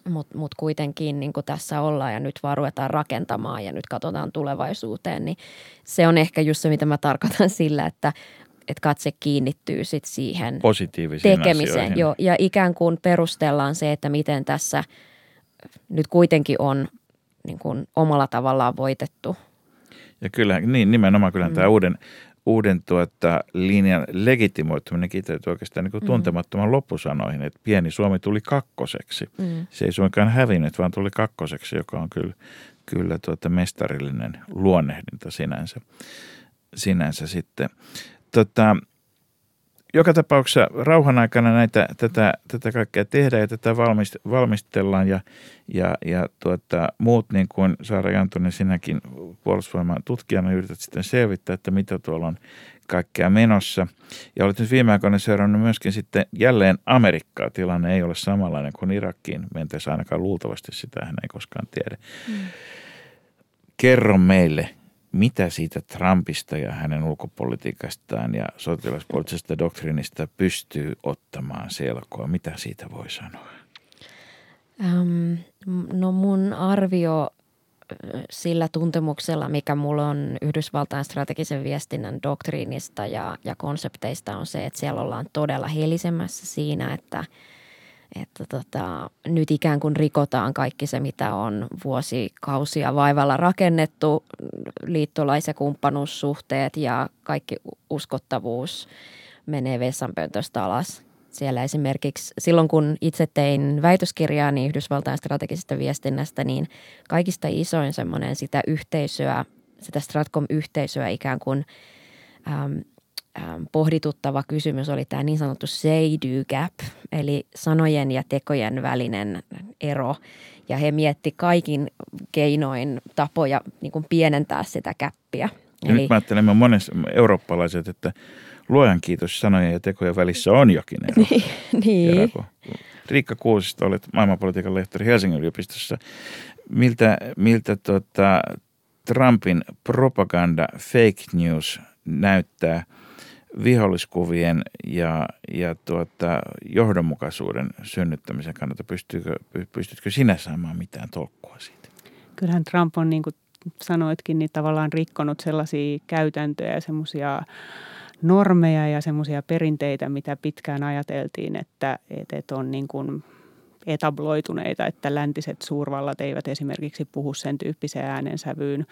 mutta, mutta kuitenkin niin tässä ollaan ja nyt vaan ruvetaan rakentamaan ja nyt katsotaan tulevaisuuteen, niin se on ehkä just se, mitä mä tarkoitan sillä, että että katse kiinnittyy sit siihen tekemiseen. Jo, ja ikään kuin perustellaan se, että miten tässä nyt kuitenkin on niin kuin omalla tavallaan voitettu. Ja kyllä, niin nimenomaan kyllä mm. tämä uuden, uuden tuota, linjan legitimoittuminen kiteytyy oikeastaan niin kuin mm. tuntemattoman loppusanoihin, että pieni Suomi tuli kakkoseksi. Mm. Se ei suinkaan hävinnyt, vaan tuli kakkoseksi, joka on kyllä, kyllä tuota mestarillinen luonnehdinta sinänsä, sinänsä sitten. Tota, joka tapauksessa rauhan aikana näitä, tätä, tätä kaikkea tehdään ja tätä valmist, valmistellaan ja, ja, ja tuota, muut niin kuin Saara Jantunen, sinäkin puolustusvoiman tutkijana yrität sitten selvittää, että mitä tuolla on kaikkea menossa. Ja olet nyt viime aikoina seurannut myöskin sitten jälleen Amerikkaa. Tilanne ei ole samanlainen kuin Irakkiin mentäessä ainakaan luultavasti, sitä hän ei koskaan tiedä. Mm. Kerro meille, mitä siitä Trumpista ja hänen ulkopolitiikastaan ja sotilaspoliittisesta doktriinista pystyy ottamaan selkoa? Mitä siitä voi sanoa? Ähm, no mun arvio sillä tuntemuksella, mikä mulla on Yhdysvaltain strategisen viestinnän doktriinista ja, ja konsepteista on se, että siellä ollaan todella helisemässä siinä, että – että tota, nyt ikään kuin rikotaan kaikki se, mitä on vuosikausia vaivalla rakennettu, liittolais- ja kumppanuussuhteet ja kaikki uskottavuus menee vessanpöntöstä alas. Siellä esimerkiksi silloin, kun itse tein väitöskirjaa niin Yhdysvaltain strategisesta viestinnästä, niin kaikista isoin semmoinen sitä yhteisöä, sitä Stratcom-yhteisöä ikään kuin pohdituttava kysymys oli tämä niin sanottu say-do gap, eli sanojen ja tekojen välinen ero. Ja he mietti kaikin keinoin tapoja niin kuin pienentää sitä käppiä. Ja eli, nyt mä ajattelen monessa eurooppalaiset, että luojan kiitos sanojen ja tekojen välissä on jokin ero. niin. Riikka Kuusisto, olet maailmanpolitiikan lehtori Helsingin yliopistossa. Miltä, miltä tota, Trumpin propaganda, fake news näyttää – viholliskuvien ja, ja tuota, johdonmukaisuuden synnyttämisen kannalta, pystytkö, pystytkö sinä saamaan mitään tolkkua siitä? Kyllähän Trump on, niin kuin sanoitkin, niin tavallaan rikkonut sellaisia käytäntöjä ja semmoisia normeja ja semmoisia perinteitä, mitä pitkään ajateltiin, että, että on niin kuin etabloituneita, että läntiset suurvallat eivät esimerkiksi puhu sen tyyppiseen äänensävyyn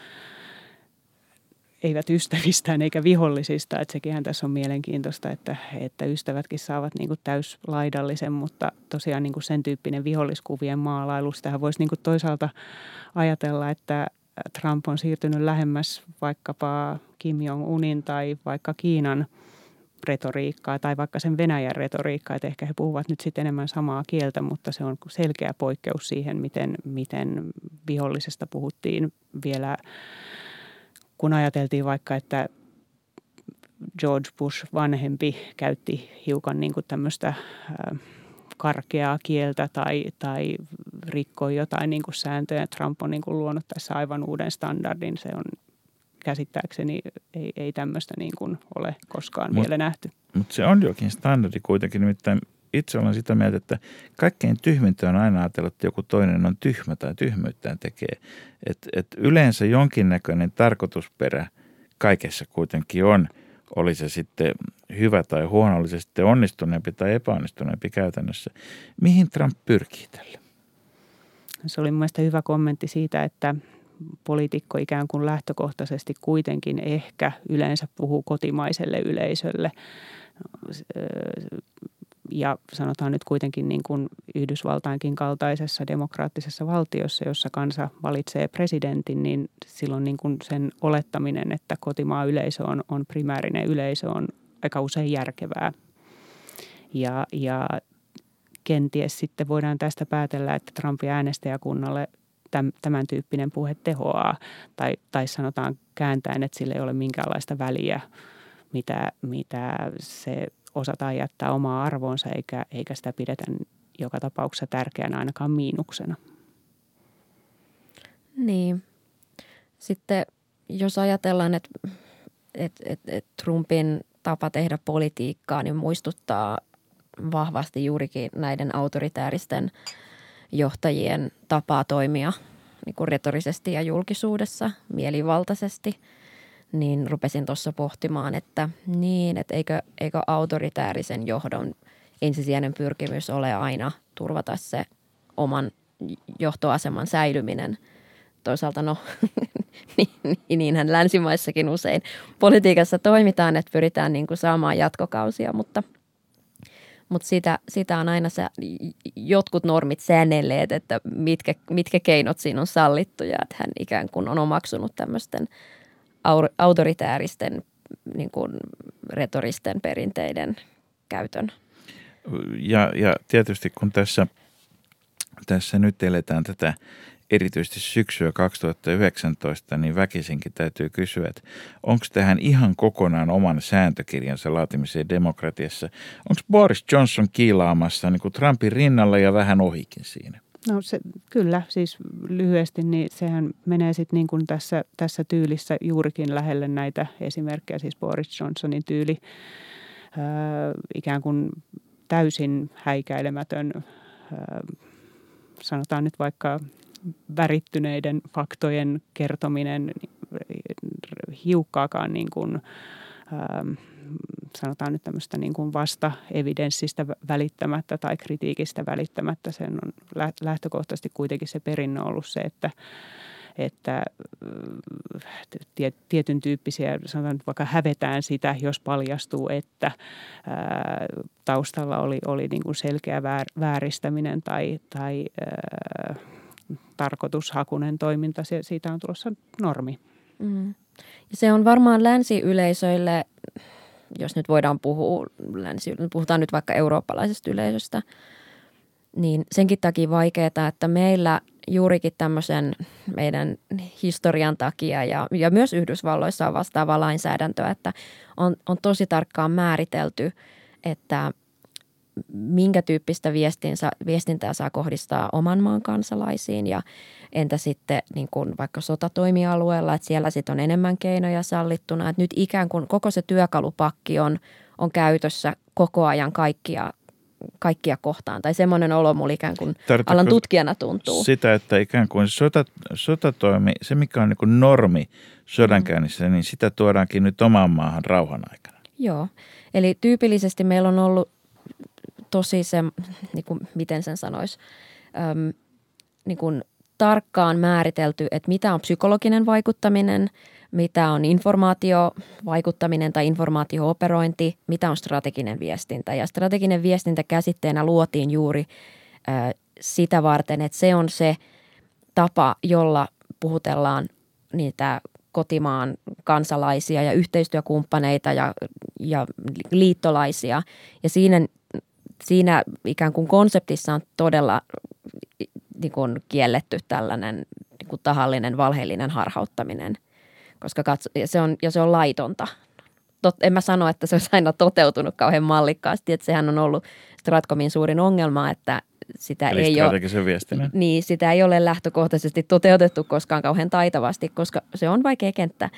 eivät ystävistään eikä vihollisista. Että sekinhän tässä on mielenkiintoista, että, että ystävätkin saavat niin kuin täyslaidallisen, mutta tosiaan niin kuin sen tyyppinen viholliskuvien maalailu. Sitähän voisi niin kuin toisaalta ajatella, että Trump on siirtynyt lähemmäs vaikkapa Kim Jong-unin tai vaikka Kiinan retoriikkaa tai vaikka sen Venäjän retoriikkaa, että ehkä he puhuvat nyt sitten enemmän samaa kieltä, mutta se on selkeä poikkeus siihen, miten, miten vihollisesta puhuttiin vielä kun ajateltiin vaikka, että George Bush vanhempi käytti hiukan niin kuin tämmöistä karkeaa kieltä tai, tai rikkoi jotain niin kuin sääntöjä. Trump on niin kuin luonut tässä aivan uuden standardin. Se on käsittääkseni ei, ei tämmöistä niin kuin ole koskaan mut, vielä nähty. Mutta se on jokin standardi kuitenkin, nimittäin itse olen sitä mieltä, että kaikkein tyhmintä on aina ajatella, että joku toinen on tyhmä tai tyhmyyttään tekee. Et, et yleensä jonkinnäköinen tarkoitusperä kaikessa kuitenkin on, oli se sitten hyvä tai huono, oli se sitten onnistuneempi tai epäonnistuneempi käytännössä. Mihin Trump pyrkii tällä? Se oli mielestäni hyvä kommentti siitä, että poliitikko ikään kuin lähtökohtaisesti kuitenkin ehkä yleensä puhuu kotimaiselle yleisölle ja sanotaan nyt kuitenkin niin kuin Yhdysvaltainkin kaltaisessa demokraattisessa valtiossa, jossa kansa valitsee presidentin, niin silloin niin kuin sen olettaminen, että kotimaa yleisö on, on primäärinen yleisö, on aika usein järkevää. Ja, ja kenties sitten voidaan tästä päätellä, että Trumpin äänestäjäkunnalle tämän tyyppinen puhe tehoaa. Tai, tai sanotaan kääntäen, että sillä ei ole minkäänlaista väliä, mitä, mitä se osataan jättää omaa arvoonsa, eikä, eikä sitä pidetä joka tapauksessa tärkeänä ainakaan miinuksena. Niin. Sitten jos ajatellaan, että, että, että, että Trumpin tapa tehdä politiikkaa, niin muistuttaa vahvasti juurikin näiden autoritääristen johtajien tapaa toimia niin kuin retorisesti ja julkisuudessa mielivaltaisesti, niin rupesin tuossa pohtimaan, että niin, että eikö, eikö autoritäärisen johdon ensisijainen pyrkimys ole aina turvata se oman johtoaseman säilyminen. Toisaalta no, niin, niin, niinhän länsimaissakin usein politiikassa toimitaan, että pyritään niin kuin saamaan jatkokausia, mutta – mutta sitä, sitä on aina se, jotkut normit säännelleet, että mitkä, mitkä keinot siinä on sallittu ja että hän ikään kuin on omaksunut tämmöisten autoritääristen niin kuin retoristen perinteiden käytön. Ja, ja tietysti kun tässä, tässä nyt eletään tätä erityisesti syksyä 2019, niin väkisinkin täytyy kysyä, että onko tähän ihan kokonaan oman sääntökirjansa laatimiseen demokratiassa? Onko Boris Johnson kiilaamassa niin kuin Trumpin rinnalla ja vähän ohikin siinä? No se, kyllä, siis lyhyesti, niin sehän menee sitten niin kuin tässä, tässä tyylissä juurikin lähelle näitä esimerkkejä, siis Boris Johnsonin tyyli, äh, ikään kuin täysin häikäilemätön, äh, sanotaan nyt vaikka värittyneiden faktojen kertominen hiukkaakaan niin kuin, ähm, sanotaan nyt tämmöistä niin kuin vasta-evidenssistä välittämättä tai kritiikistä välittämättä. Sen on lähtökohtaisesti kuitenkin se perinnö ollut se, että että äh, tietyn tyyppisiä, sanotaan nyt vaikka hävetään sitä, jos paljastuu, että äh, taustalla oli, oli niin kuin selkeä vääristäminen tai, tai äh, tarkoitushakunen toiminta, se, siitä on tulossa normi. Mm. Ja se on varmaan länsiyleisöille, jos nyt voidaan puhua, länsi, puhutaan nyt vaikka eurooppalaisesta yleisöstä, niin senkin takia vaikeaa, että meillä juurikin tämmöisen meidän historian takia ja, ja myös Yhdysvalloissa on vastaava lainsäädäntö, että on, on tosi tarkkaan määritelty, että – minkä tyyppistä viestintää saa kohdistaa oman maan kansalaisiin ja entä sitten niin kuin vaikka sotatoimialueella, että siellä sitten on enemmän keinoja sallittuna. Että nyt ikään kuin koko se työkalupakki on, on käytössä koko ajan kaikkia kaikkia kohtaan. Tai semmoinen olo mulla ikään kuin Tarvitako alan tutkijana tuntuu. Sitä, että ikään kuin sota, sotatoimi, se mikä on niin kuin normi sodankäynnissä, mm. niin sitä tuodaankin nyt omaan maahan rauhan aikana. Joo, eli tyypillisesti meillä on ollut tosi se, niin kuin, miten sen sanoisi, äm, niin kuin tarkkaan määritelty, että mitä on psykologinen vaikuttaminen, mitä on informaatiovaikuttaminen tai informaatiooperointi, mitä on strateginen viestintä. Ja strateginen viestintä käsitteenä luotiin juuri äh, sitä varten, että se on se tapa, jolla puhutellaan niitä kotimaan kansalaisia ja yhteistyökumppaneita ja, ja liittolaisia. Ja siinä siinä ikään kuin konseptissa on todella niin kuin kielletty tällainen niin kuin tahallinen valheellinen harhauttaminen, koska katso, ja se on, ja se on laitonta. Tot, en mä sano, että se olisi aina toteutunut kauhean mallikkaasti, että sehän on ollut Stratcomin suurin ongelma, että sitä Eli ei ole. Niin, sitä ei ole lähtökohtaisesti toteutettu koskaan kauhean taitavasti, koska se on vaikea kenttä.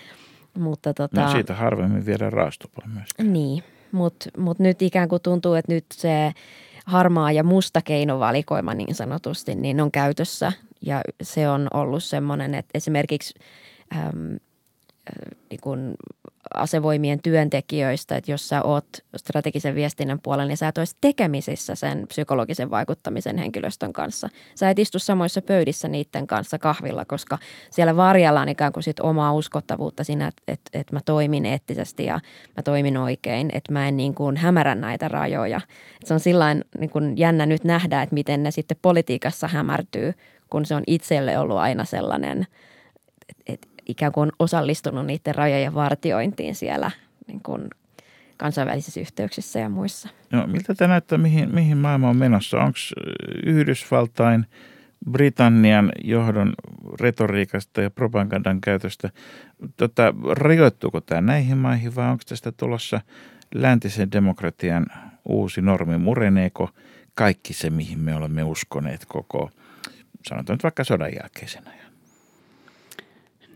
Mutta tota, no siitä harvemmin viedään raastupaa myös. Niin, mutta mut nyt ikään kuin tuntuu, että nyt se harmaa ja musta keinovalikoima niin sanotusti, niin on käytössä. Ja se on ollut semmoinen, että esimerkiksi äm, niin kuin asevoimien työntekijöistä, että jos sä oot strategisen viestinnän puolella, niin sä et olisi tekemisissä sen psykologisen vaikuttamisen henkilöstön kanssa. Sä et istu samoissa pöydissä niiden kanssa kahvilla, koska siellä varjellaan ikään kuin sit omaa uskottavuutta siinä, että, että, että mä toimin eettisesti ja mä toimin oikein, että mä en niin kuin hämärä näitä rajoja. Et se on sillä niin kuin jännä nyt nähdä, että miten ne sitten politiikassa hämärtyy, kun se on itselle ollut aina sellainen – ikään kuin osallistunut niiden rajojen vartiointiin siellä niin kuin kansainvälisissä yhteyksissä ja muissa. No, miltä tämä näyttää, mihin, mihin maailma on menossa? Onko Yhdysvaltain Britannian johdon retoriikasta ja propagandan käytöstä. Tota, rajoittuuko tämä näihin maihin vai onko tästä tulossa läntisen demokratian uusi normi? Mureneeko kaikki se, mihin me olemme uskoneet koko, sanotaan nyt vaikka sodan jälkeisen ajan?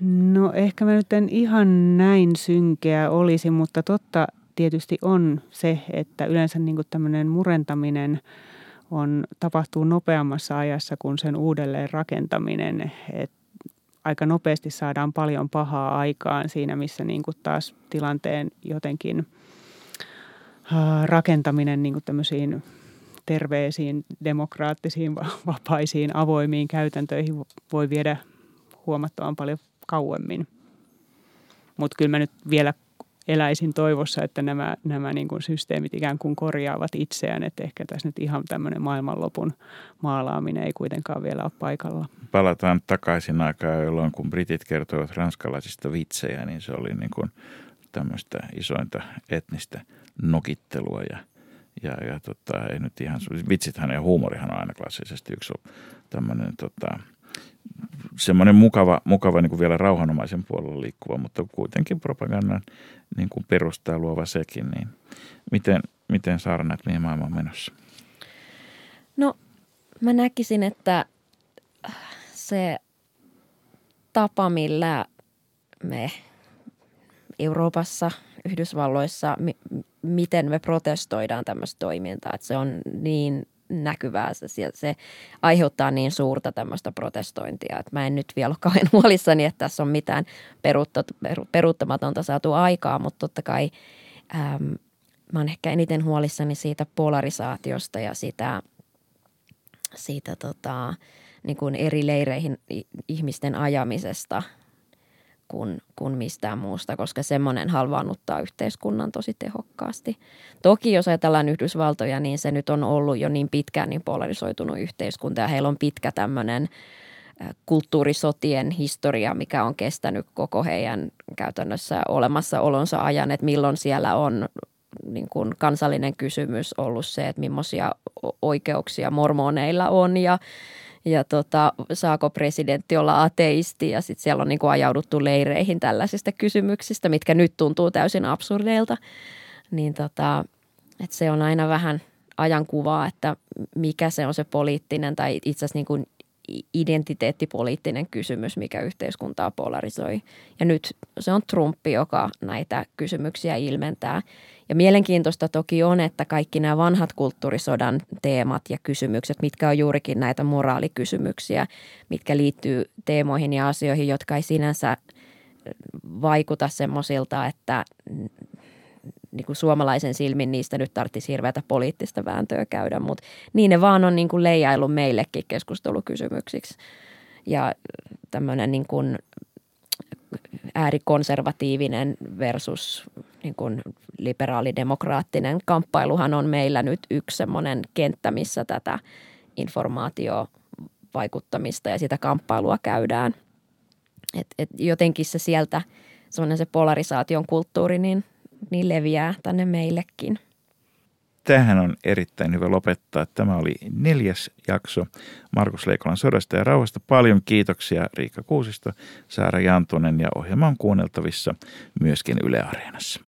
No ehkä mä nyt en ihan näin synkeä olisi, mutta totta tietysti on se, että yleensä niin tämmöinen murentaminen – on, tapahtuu nopeammassa ajassa kuin sen uudelleen rakentaminen. Et aika nopeasti saadaan paljon pahaa aikaan siinä, missä niin taas tilanteen jotenkin rakentaminen niin tämmöisiin terveisiin, demokraattisiin, vapaisiin, avoimiin käytäntöihin voi viedä huomattavan paljon kauemmin. Mutta kyllä mä nyt vielä eläisin toivossa, että nämä, nämä niin kuin systeemit ikään kuin korjaavat itseään. Että ehkä tässä nyt ihan tämmöinen maailmanlopun maalaaminen ei kuitenkaan vielä ole paikalla. Palataan takaisin aikaan, jolloin kun britit kertoivat ranskalaisista vitsejä, niin se oli niin kuin tämmöistä isointa etnistä nokittelua ja ja, ja tota, ei nyt ihan, vitsithän ja huumorihan on aina klassisesti yksi tämmöinen tota, semmoinen mukava, mukava niin kuin vielä rauhanomaisen puolella liikkuva, mutta kuitenkin propagandan niin kuin perustaa luova sekin, niin miten, miten saada näitä mihin maailman menossa? No mä näkisin, että se tapa, millä me Euroopassa, Yhdysvalloissa, mi- miten me protestoidaan tämmöistä toimintaa, että se on niin näkyvää. Se, se aiheuttaa niin suurta tämmöistä protestointia, että mä en nyt vielä ole kauhean huolissani, että tässä on mitään peruuttamatonta saatu aikaa, mutta totta kai äm, mä oon ehkä eniten huolissani siitä polarisaatiosta ja sitä, siitä tota, niin kuin eri leireihin ihmisten ajamisesta – kuin, kuin mistään muusta, koska semmoinen halvaannuttaa yhteiskunnan tosi tehokkaasti. Toki jos ajatellaan Yhdysvaltoja, niin se nyt on ollut jo niin pitkään niin polarisoitunut yhteiskunta ja heillä on pitkä tämmöinen kulttuurisotien historia, mikä on kestänyt koko heidän käytännössä olemassaolonsa ajan, että milloin siellä on niin kuin kansallinen kysymys ollut se, että millaisia oikeuksia mormoneilla on ja ja tota, saako presidentti olla ateisti ja sitten siellä on niin kuin ajauduttu leireihin tällaisista kysymyksistä, mitkä nyt tuntuu täysin absurdeilta. Niin tota, että se on aina vähän ajankuvaa, että mikä se on se poliittinen tai itse asiassa niin kuin identiteettipoliittinen kysymys, mikä yhteiskuntaa polarisoi. Ja nyt se on Trumpi, joka näitä kysymyksiä ilmentää. Ja mielenkiintoista toki on, että kaikki nämä vanhat kulttuurisodan teemat ja kysymykset, mitkä on juurikin näitä moraalikysymyksiä, mitkä liittyy teemoihin ja asioihin, jotka ei sinänsä vaikuta semmoisilta, että niin kuin suomalaisen silmin niistä nyt tarvitsisi hirveätä poliittista vääntöä käydä, mutta niin ne vaan on niin kuin leijailu meillekin keskustelukysymyksiksi. Ja tämmöinen niin kuin äärikonservatiivinen versus niin kuin liberaalidemokraattinen kamppailuhan on meillä nyt yksi semmoinen kenttä, missä tätä informaatiovaikuttamista ja sitä kamppailua käydään. Et, et jotenkin se sieltä, se polarisaation kulttuuri, niin, niin leviää tänne meillekin. Tähän on erittäin hyvä lopettaa. Tämä oli neljäs jakso Markus Leikolan sodasta ja rauhasta. Paljon kiitoksia Riikka Kuusisto, Saara Jantunen ja ohjelma on kuunneltavissa myöskin Yle Areenassa.